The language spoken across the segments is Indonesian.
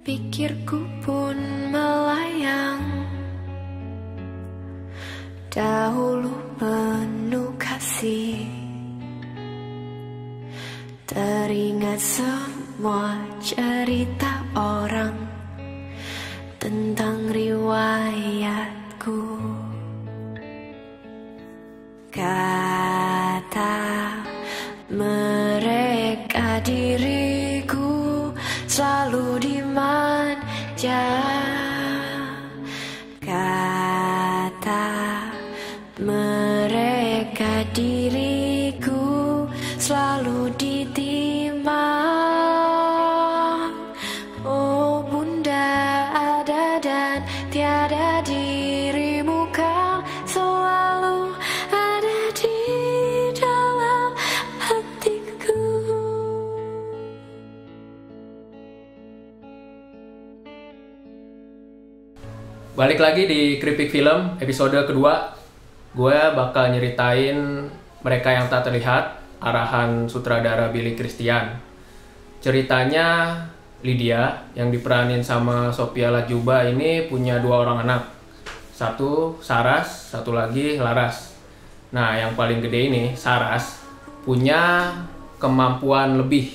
Pikirku pun melayang. Dahulu penuh kasih. Teringat semua cerita orang Tentang riwayatku selalu ditimang. Oh bunda ada dan tiada dirimu kan selalu ada di dalam hatiku. Balik lagi di Kripik Film episode kedua. Gue bakal nyeritain mereka yang tak terlihat arahan sutradara Billy Christian. Ceritanya Lydia yang diperanin sama Sophia Lajuba ini punya dua orang anak. Satu Saras, satu lagi Laras. Nah, yang paling gede ini Saras punya kemampuan lebih.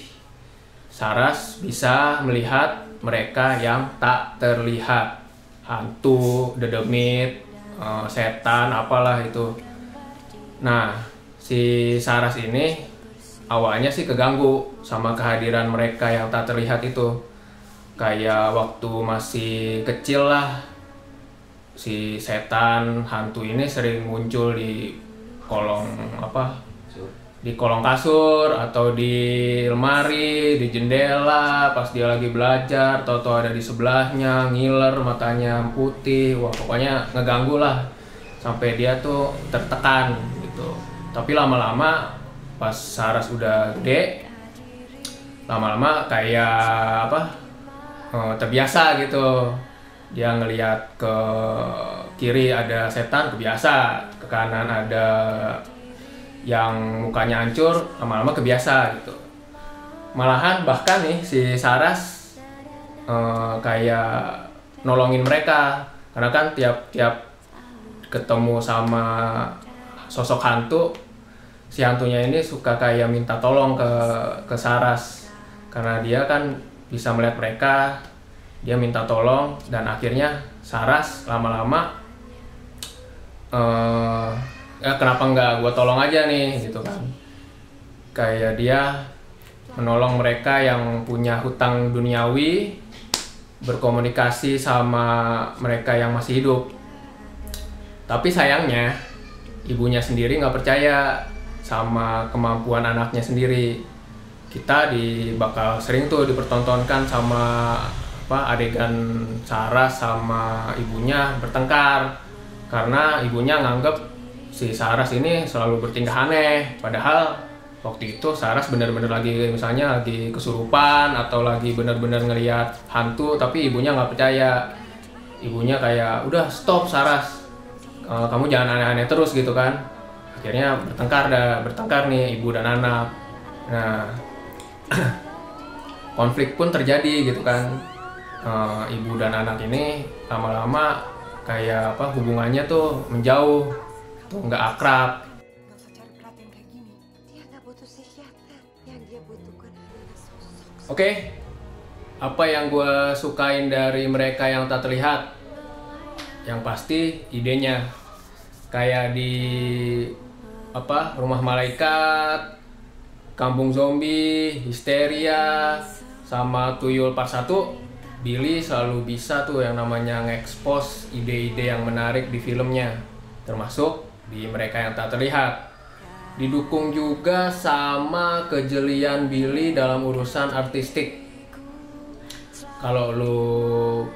Saras bisa melihat mereka yang tak terlihat hantu, dedemit, eh, setan, apalah itu. Nah, si Saras ini awalnya sih keganggu sama kehadiran mereka yang tak terlihat itu. Kayak waktu masih kecil lah, si setan hantu ini sering muncul di kolong apa di kolong kasur atau di lemari, di jendela pas dia lagi belajar, atau ada di sebelahnya, ngiler, matanya putih, wah pokoknya ngeganggu lah sampai dia tuh tertekan. Tapi lama-lama pas Saras udah gede, lama-lama kayak apa eh, terbiasa gitu. Dia ngelihat ke kiri ada setan kebiasa, ke kanan ada yang mukanya hancur lama-lama kebiasa gitu. Malahan bahkan nih si Saras eh, kayak nolongin mereka. Karena kan tiap-tiap ketemu sama sosok hantu si hantunya ini suka kayak minta tolong ke ke Saras. Karena dia kan bisa melihat mereka dia minta tolong dan akhirnya Saras lama-lama eh ya kenapa nggak gue tolong aja nih? Gitu kan. Kayak dia menolong mereka yang punya hutang duniawi berkomunikasi sama mereka yang masih hidup. Tapi sayangnya ibunya sendiri nggak percaya sama kemampuan anaknya sendiri. Kita di bakal sering tuh dipertontonkan sama apa adegan Sarah sama ibunya bertengkar. Karena ibunya nganggep si Saras ini selalu bertingkah aneh. Padahal waktu itu Saras bener-bener lagi misalnya lagi kesurupan atau lagi bener-bener ngelihat hantu tapi ibunya nggak percaya. Ibunya kayak udah stop Saras Eh, kamu jangan aneh-aneh terus gitu kan akhirnya bertengkar dah bertengkar nih ibu dan anak nah konflik pun terjadi gitu kan Eh, ibu dan anak ini lama-lama kayak apa hubungannya tuh menjauh tuh nggak akrab. Oke, apa yang gue sukain dari mereka yang tak terlihat? Yang pasti idenya kayak di apa rumah malaikat, kampung zombie, histeria, sama tuyul part 1 Billy selalu bisa tuh yang namanya ngekspos ide-ide yang menarik di filmnya termasuk di mereka yang tak terlihat didukung juga sama kejelian Billy dalam urusan artistik. Kalau lu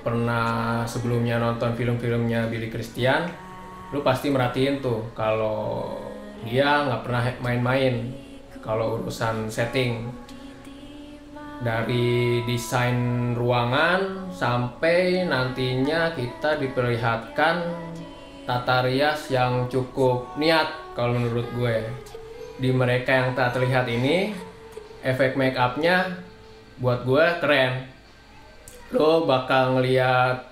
pernah sebelumnya nonton film-filmnya Billy Christian, lu pasti merhatiin tuh kalau dia nggak pernah main-main kalau urusan setting. Dari desain ruangan sampai nantinya kita diperlihatkan tata rias yang cukup niat kalau menurut gue. Di mereka yang tak terlihat ini efek make upnya buat gue keren. Lo bakal ngeliat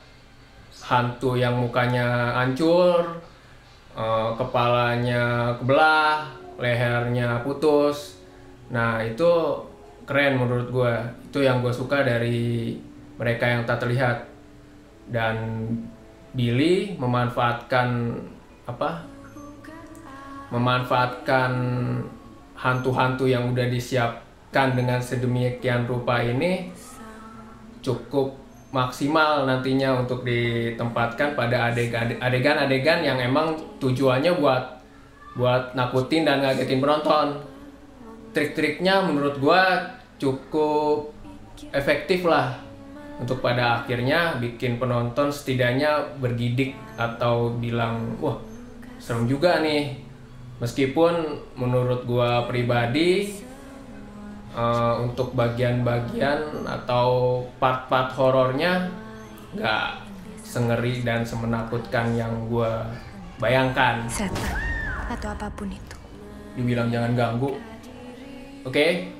hantu yang mukanya hancur, eh, kepalanya kebelah, lehernya putus. Nah itu keren menurut gue. Itu yang gue suka dari mereka yang tak terlihat. Dan Billy memanfaatkan apa? Memanfaatkan hantu-hantu yang udah disiapkan dengan sedemikian rupa ini cukup maksimal nantinya untuk ditempatkan pada adegan- adegan-adegan yang emang tujuannya buat buat nakutin dan ngagetin penonton. Trik-triknya menurut gua cukup efektif lah untuk pada akhirnya bikin penonton setidaknya bergidik atau bilang wah serem juga nih meskipun menurut gua pribadi eh, untuk bagian-bagian atau part-part horornya nggak sengeri dan semenakutkan yang gua bayangkan. Setan atau apa pun itu. dibilang jangan ganggu. Oke?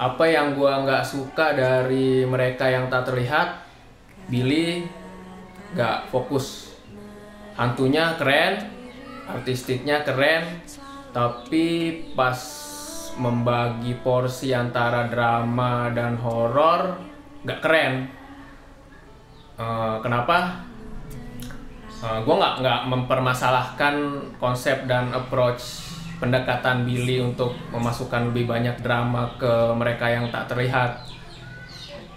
Apa yang gua nggak suka dari mereka yang tak terlihat Billy nggak fokus. Hantunya keren artistiknya keren tapi pas membagi porsi antara drama dan horor nggak keren. Eh, kenapa? Gue nggak nggak mempermasalahkan konsep dan approach pendekatan Billy untuk memasukkan lebih banyak drama ke mereka yang tak terlihat.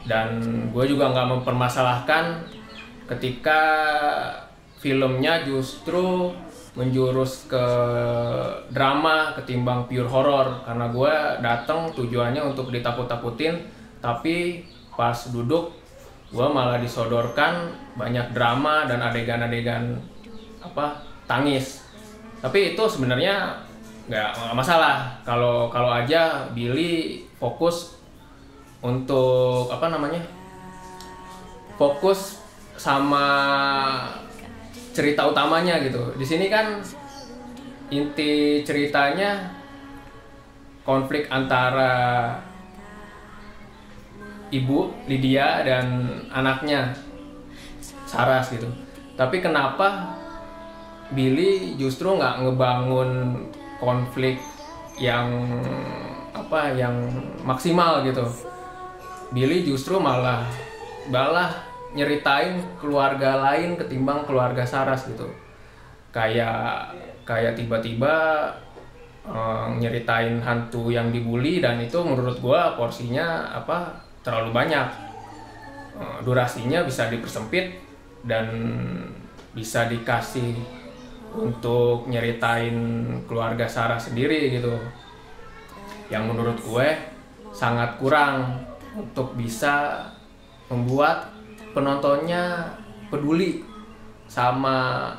Dan gue juga nggak mempermasalahkan ketika filmnya justru menjurus ke drama ketimbang pure horror. Karena gue datang tujuannya untuk ditakut-takutin tapi pas duduk gue malah disodorkan banyak drama dan adegan-adegan apa tangis. Tapi itu sebenarnya nggak masalah. Kalau kalau aja Billy fokus untuk apa namanya fokus sama cerita utamanya gitu di sini kan inti ceritanya konflik antara ibu Lydia dan anaknya Saras gitu. Tapi kenapa Billy justru nggak ngebangun konflik yang apa yang maksimal gitu. Billy justru malah malah nyeritain keluarga lain ketimbang keluarga Saras gitu. Kayak kayak tiba-tiba eh, nyeritain hantu yang dibully dan itu menurut gua porsinya apa terlalu banyak Eh, durasinya bisa dipersempit dan bisa dikasih untuk nyeritain keluarga Sarah sendiri gitu yang menurut gue sangat kurang untuk bisa membuat penontonnya peduli sama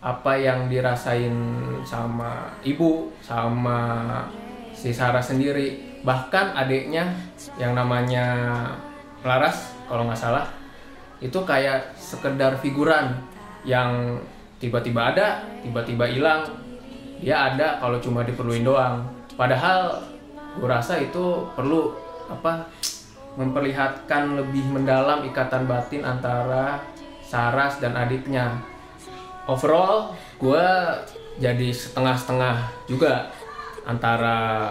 apa yang dirasain sama ibu sama si Sarah sendiri. Bahkan adiknya yang namanya Laras kalau nggak salah itu kayak sekedar figuran yang tiba-tiba ada tiba-tiba hilang. Dia ada kalau cuma diperluin doang. Padahal gue rasa itu perlu apa memperlihatkan lebih mendalam ikatan batin antara Saras dan adiknya. Overall gue jadi setengah-setengah juga antara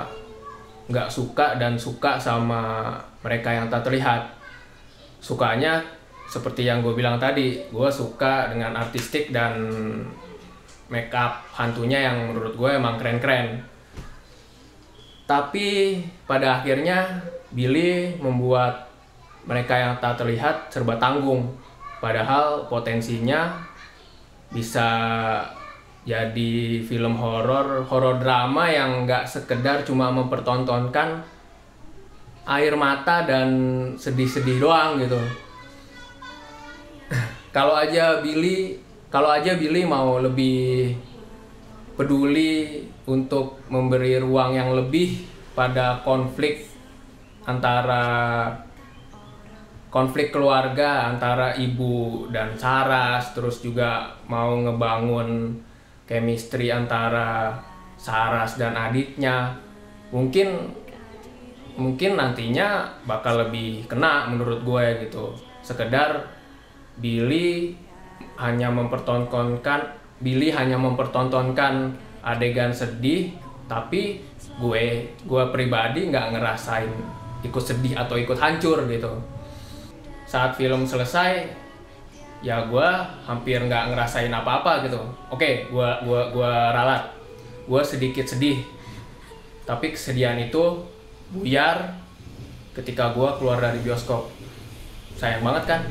nggak suka dan suka sama mereka yang tak terlihat. Sukanya seperti yang gue bilang tadi gue suka dengan artistik dan make up hantunya yang menurut gue emang keren-keren. Tapi pada akhirnya Billy membuat mereka yang tak terlihat serba tanggung. Padahal potensinya bisa jadi film horor horor drama yang nggak sekedar cuma mempertontonkan air mata dan sedih-sedih doang gitu. Kalau aja Billy kalau aja Billy mau lebih peduli untuk memberi ruang yang lebih pada konflik antara konflik keluarga antara ibu dan Saras terus juga mau ngebangun chemistry antara Saras dan adiknya. Mungkin mungkin nantinya bakal lebih kena menurut gue gitu. Sekedar Billy hanya mempertontonkan Billy hanya mempertontonkan adegan sedih tapi gue gue pribadi nggak ngerasain ikut sedih atau ikut hancur gitu. Saat film selesai ya gue hampir nggak ngerasain apa-apa gitu. Oke gue gua gua ralat. Gue sedikit sedih. Tapi kesedihan itu buyar ketika gue keluar dari bioskop. Sayang banget kan